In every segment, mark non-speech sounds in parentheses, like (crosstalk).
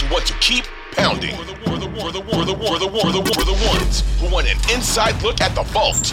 For Panther fans want to keep pounding. For the, for the, for the, for the, for the, for the, for the ones who want an inside look at the vault.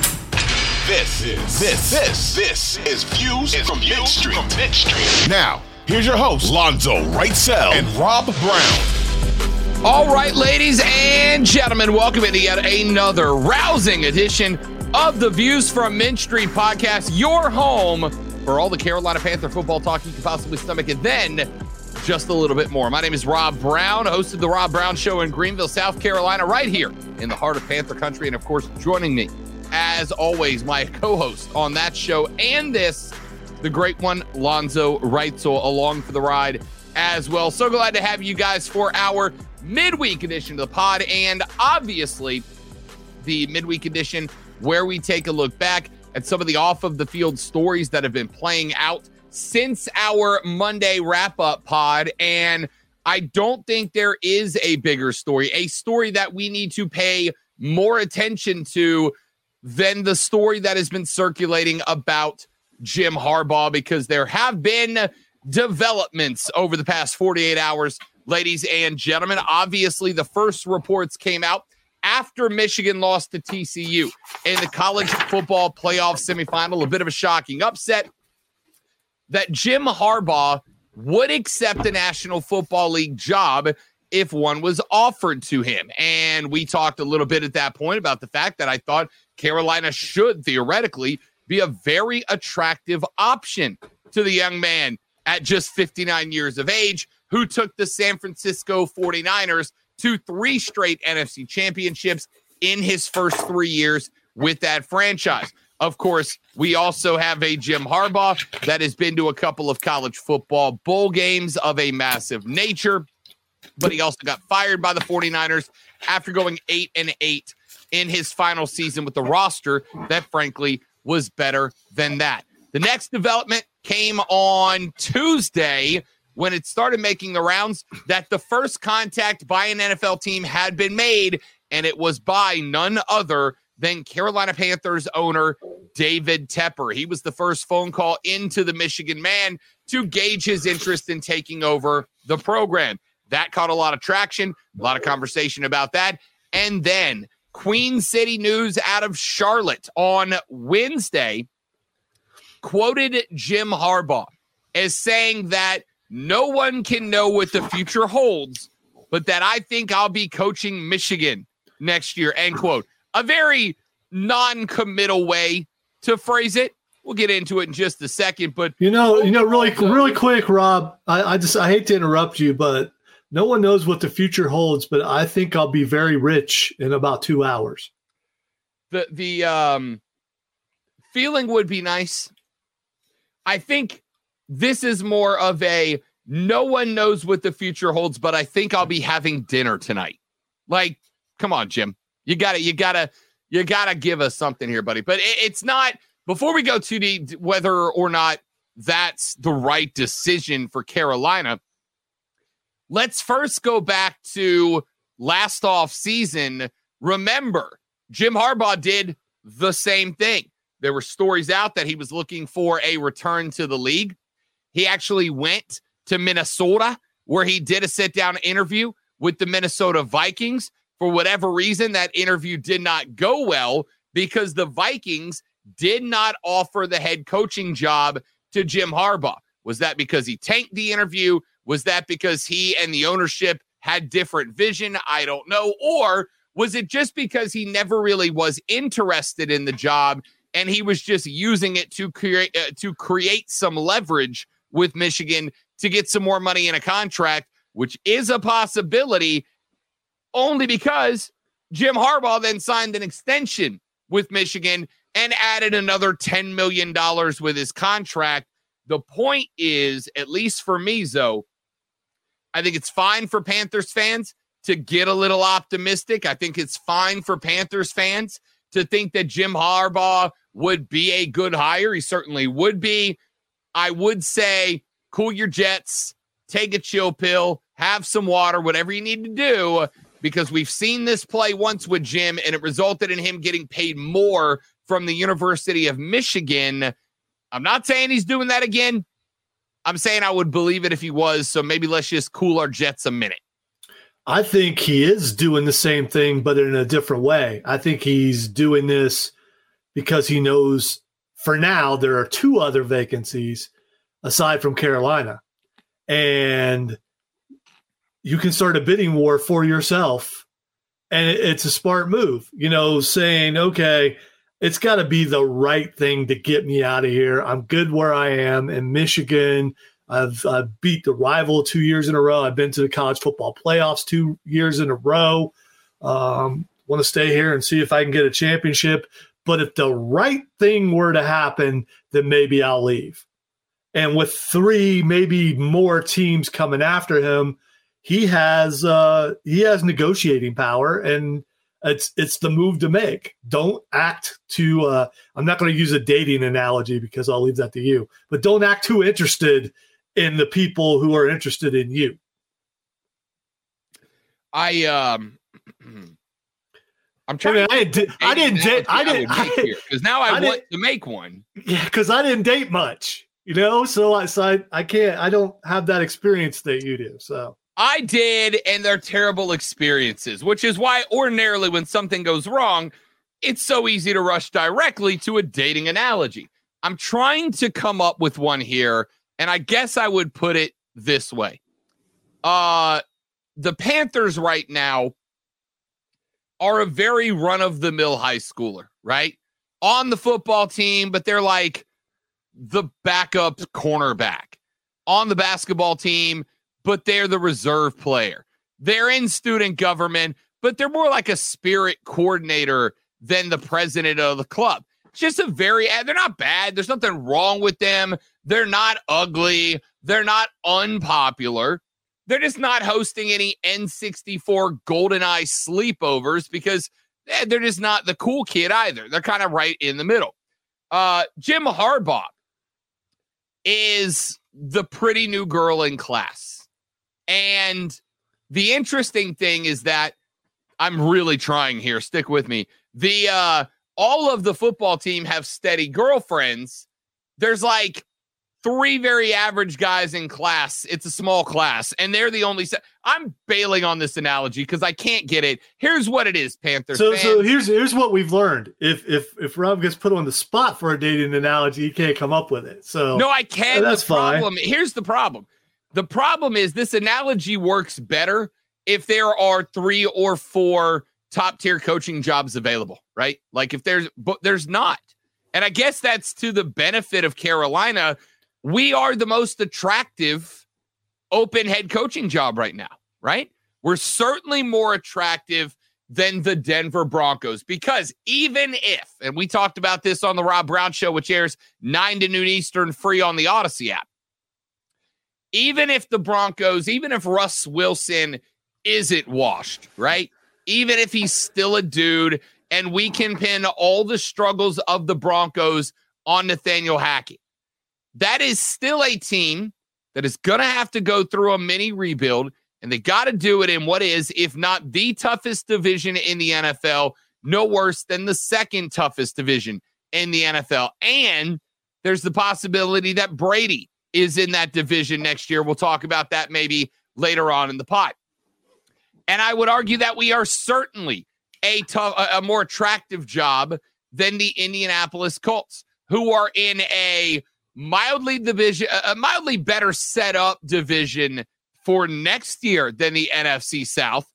This, this, this, this, this is Views from Mint Street. From Mint Street. Now, here's your host, Lonzo Writesel and Rob Brown. All right, ladies and gentlemen, welcome into yet another rousing edition of the Views from Mint Street podcast, your home for all the Carolina Panther football talk you can possibly stomach, and then just a little bit more. My name is Rob Brown, hosted the Rob Brown Show in Greenville, South Carolina, right here in the heart of Panther country. And of course, joining me, as always, my co host on that show and this, the great one, Lonzo Writesel, along for the ride as well. So glad to have you guys for our midweek edition of the pod. And obviously, the midweek edition where we take a look back at some of the off of the field stories that have been playing out since our Monday wrap up pod. And I don't think there is a bigger story, a story that we need to pay more attention to than the story that has been circulating about Jim Harbaugh, because there have been developments over the past 48 hours, ladies and gentlemen. Obviously, the first reports came out after Michigan lost to TCU in the college football playoff semifinal, a bit of a shocking upset that Jim Harbaugh would accept a National Football League job if one was offered to him. And we talked a little bit at that point about the fact that I thought Carolina should theoretically be a very attractive option to the young man at just 59 years of age who took the San Francisco 49ers to three straight NFC championships in his first three years with that franchise. Of course, we also have a Jim Harbaugh that has been to a couple of college football bowl games of a massive nature, but he also got fired by the 49ers after going 8 and 8 in his final season with the roster that frankly was better than that. The next development came on Tuesday when it started making the rounds that the first contact by an NFL team had been made, and it was by none other than Carolina Panthers owner David Tepper. He was the first phone call into the Michigan man to gauge his interest in taking over the program. That caught a lot of traction, a lot of conversation about that. And then Queen City News out of Charlotte on Wednesday quoted Jim Harbaugh as saying that no one can know what the future holds, but that I think I'll be coaching Michigan next year. End quote. A very non committal way to phrase it. We'll get into it in just a second, but you know, you know, really, really quick, Rob. I, I just I hate to interrupt you, but no one knows what the future holds. But I think I'll be very rich in about two hours. The the um feeling would be nice. I think this is more of a no one knows what the future holds, but I think I'll be having dinner tonight. Like, come on, Jim. You gotta, you gotta, you gotta give us something here, buddy. But it, it's not before we go to the whether or not that's the right decision for Carolina. Let's first go back to last off season. Remember, Jim Harbaugh did the same thing. There were stories out that he was looking for a return to the league. He actually went to Minnesota where he did a sit down interview with the Minnesota Vikings. For whatever reason, that interview did not go well because the Vikings did not offer the head coaching job to Jim Harbaugh. Was that because he tanked the interview? Was that because he and the ownership had different vision? I don't know. Or was it just because he never really was interested in the job and he was just using it to create uh, to create some leverage with Michigan to get some more money in a contract, which is a possibility only because Jim Harbaugh then signed an extension with Michigan and added another $10 million with his contract. The point is, at least for me, Zo, I think it's fine for Panthers fans to get a little optimistic. I think it's fine for Panthers fans to think that Jim Harbaugh would be a good hire. He certainly would be. I would say cool your jets, take a chill pill, have some water, whatever you need to do, because we've seen this play once with Jim and it resulted in him getting paid more from the University of Michigan. I'm not saying he's doing that again. I'm saying I would believe it if he was. So maybe let's just cool our jets a minute. I think he is doing the same thing, but in a different way. I think he's doing this because he knows for now there are two other vacancies aside from Carolina. And you can start a bidding war for yourself. And it's a smart move, you know, saying, okay, it's got to be the right thing to get me out of here. I'm good where I am in Michigan. I've, I've beat the rival two years in a row. I've been to the college football playoffs two years in a row. Um, Want to stay here and see if I can get a championship. But if the right thing were to happen, then maybe I'll leave. And with three, maybe more teams coming after him, he has uh, he has negotiating power, and it's it's the move to make. Don't act too. Uh, I'm not going to use a dating analogy because I'll leave that to you. But don't act too interested in the people who are interested in you. I um. (clears throat) I'm trying. I, mean, I didn't. I didn't date. I didn't. Because now I, I want to make one. Yeah, because I didn't date much you know so i so I, I can't i don't have that experience that you do so i did and they're terrible experiences which is why ordinarily when something goes wrong it's so easy to rush directly to a dating analogy. I'm trying to come up with one here and i guess i would put it this way. Uh the panthers right now are a very run of the mill high schooler right? On the football team but they're like the backup cornerback. On the basketball team, but they're the reserve player. They're in student government, but they're more like a spirit coordinator than the president of the club. Just a very, they're not bad. There's nothing wrong with them. They're not ugly. They're not unpopular. They're just not hosting any N64 GoldenEye sleepovers because eh, they're just not the cool kid either. They're kind of right in the middle. Uh, Jim Harbaugh is the pretty new girl in class. And the interesting thing is that I'm really trying here. Stick with me. The uh all of the football team have steady girlfriends. There's like three very average guys in class. It's a small class, and they're the only. Se- I'm bailing on this analogy because I can't get it. Here's what it is, Panther. So, fans. so here's here's what we've learned. If if if Rob gets put on the spot for a dating analogy, he can't come up with it. So no, I can't. That's the problem, fine. Here's the problem. The problem is this analogy works better if there are three or four top tier coaching jobs available, right? Like if there's but there's not. And I guess that's to the benefit of Carolina. We are the most attractive open head coaching job right now, right? We're certainly more attractive than the Denver Broncos because even if, and we talked about this on the Rob Brown show, which airs 9 to noon Eastern free on the Audacy app, even if the Broncos, even if Russ Wilson isn't washed, right? Even if he's still a dude and we can pin all the struggles of the Broncos on Nathaniel Hackett, that is still a team that is going to have to go through a mini rebuild and they got to do it in what is, if not the toughest division in the NFL, no worse than the second toughest division in the NFL. And there's the possibility that Brady is in that division next year. We'll talk about that maybe later on in the pot. And I would argue that we are certainly a tough, a more attractive job than the Indianapolis Colts, who are in a mildly division, a mildly better set up division for next year than the NFC South.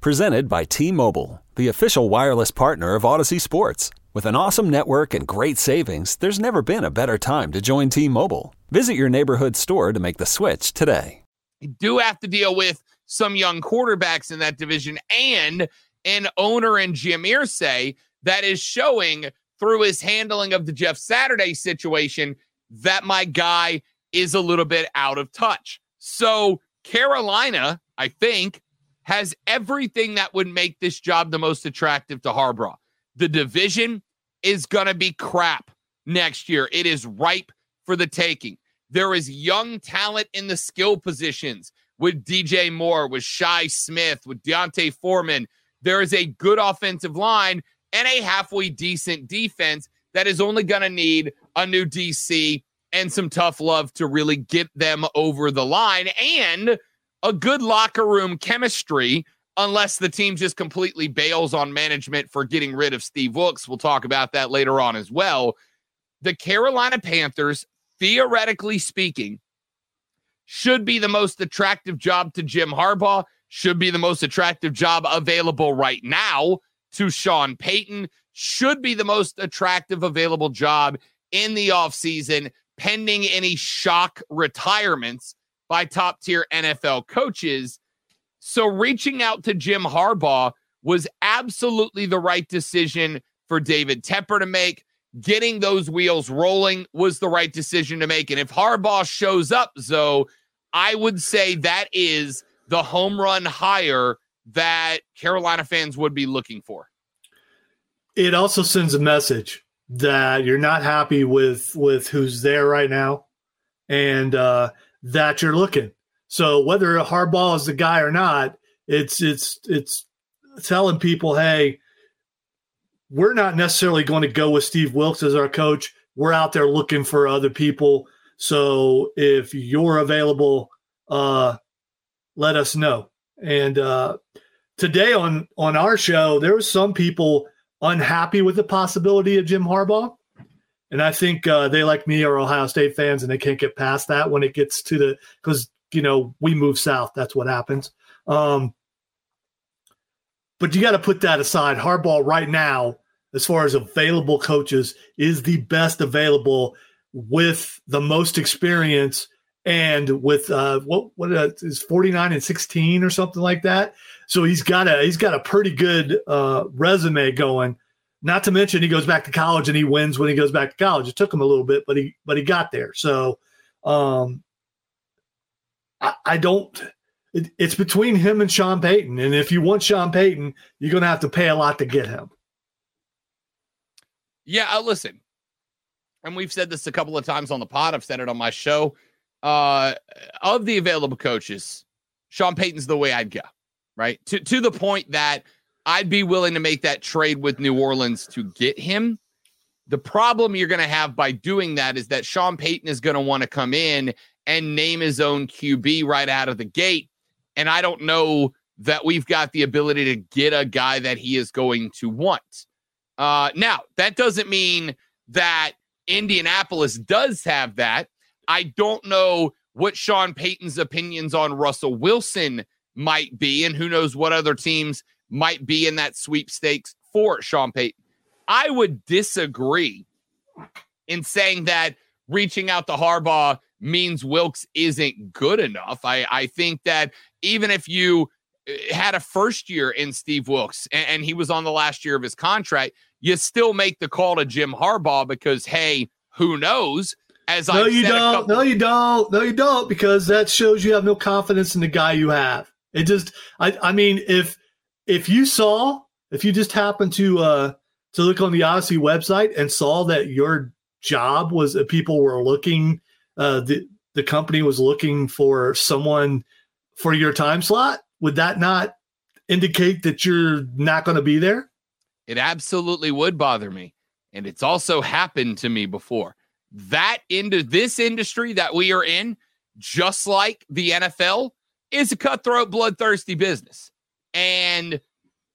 Presented by T Mobile, the official wireless partner of Audacy Sports. With an awesome network and great savings, there's never been a better time to join T Mobile. Visit your neighborhood store to make the switch today. You do have to deal with some young quarterbacks in that division and an owner and Jim Irsay that is showing through his handling of the Jeff Saturday situation that my guy is a little bit out of touch. So Carolina, I think, has everything that would make this job the most attractive to Harbaugh. The division is going to be crap next year. It is ripe for the taking. There is young talent in the skill positions with DJ Moore, with Shi Smith, with D'Onta Foreman. There is a good offensive line and a halfway decent defense that is only going to need a new DC and some tough love to really get them over the line and a good locker room chemistry unless the team just completely bails on management for getting rid of Steve Wilks. We'll talk about that later on as well. The Carolina Panthers, theoretically speaking, should be the most attractive job to Jim Harbaugh, should be the most attractive job available right now to Sean Payton, should be the most attractive available job in the offseason pending any shock retirements by top tier NFL coaches. So reaching out to Jim Harbaugh was absolutely the right decision for David Tepper to make. Getting those wheels rolling was the right decision to make. And if Harbaugh shows up, Zo, I would say that is the home run hire that Carolina fans would be looking for. It also sends a message that you're not happy with with who's there right now, and uh, that you're looking. So whether Harbaugh is the guy or not, it's it's it's telling people, hey, we're not necessarily going to go with Steve Wilks as our coach. We're out there looking for other people. So if you're available, uh, let us know. And uh, today on on our show, there was some people unhappy with the possibility of Jim Harbaugh. And I think uh, they, like me, are Ohio State fans and they can't get past that when it gets to the, because, you know, we move south. That's what happens. Um, but you got to put that aside. Harbaugh right now, as far as available coaches, is the best available with the most experience and with uh, what what uh, is 49 and 16 or something like that. So he's got a he's got a pretty good uh, resume going. Not to mention he goes back to college and he wins when he goes back to college. It took him a little bit, but he but he got there. So um, I, I don't. It, it's between him and Sean Payton, and if you want Sean Payton, you're going to have to pay a lot to get him. Yeah, uh, listen, and we've said this a couple of times on the pod. I've said it on my show. Uh, of the available coaches, Sean Payton's the way I'd go right? To to the point that I'd be willing to make that trade with New Orleans to get him. The problem you're going to have by doing that is that Sean Payton is going to want to come in and name his own QB right out of the gate. And I don't know that we've got the ability to get a guy that he is going to want. Uh, now, that doesn't mean that Indianapolis does have that. I don't know what Sean Payton's opinions on Russell Wilson might be, and who knows what other teams might be in that sweepstakes for Sean Payton. I would disagree in saying that reaching out to Harbaugh means Wilks isn't good enough. I, I think that even if you uh, had a first year in Steve Wilks and, and he was on the last year of his contract, you still make the call to Jim Harbaugh because, hey, who knows? As no, I've you said don't. couple- No, you don't. No, you don't, because that shows you have no confidence in the guy you have. It just, I, I mean, if if you saw, if you just happened to uh to look on the Audacy website and saw that your job was that people were looking, uh, the the company was looking for someone for your time slot, would that not indicate that you're not going to be there? It absolutely would bother me. And it's also happened to me before. That into this industry that we are in, just like the NFL, is a cutthroat, bloodthirsty business. And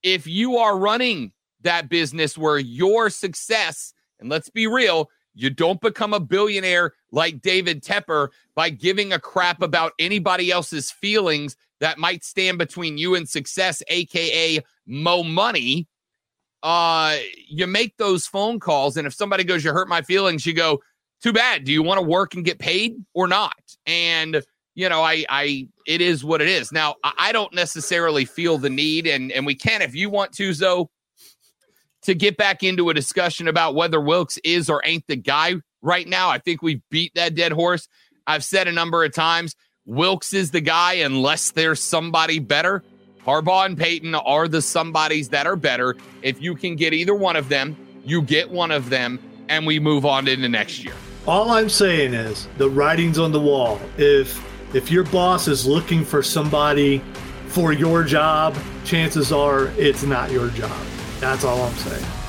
if you are running that business where your success, and let's be real, you don't become a billionaire like David Tepper by giving a crap about anybody else's feelings that might stand between you and success, aka mo money. Uh you make those phone calls and if somebody goes you hurt my feelings you go too bad. Do you want to work and get paid or not? And you know i i it is what it is. Now i, don't necessarily feel the need and and we can if you want to Zo to get back into a discussion about whether Wilks is or ain't the guy right now i think we've beat that dead horse i've said a number of times Wilks is the guy unless there's somebody better Harbaugh and Payton are the somebodies that are better. If you can get either one of them, you get one of them, and we move on into next year. All I'm saying is the writing's on the wall. If if your boss is looking for somebody for your job, chances are it's not your job. That's all I'm saying.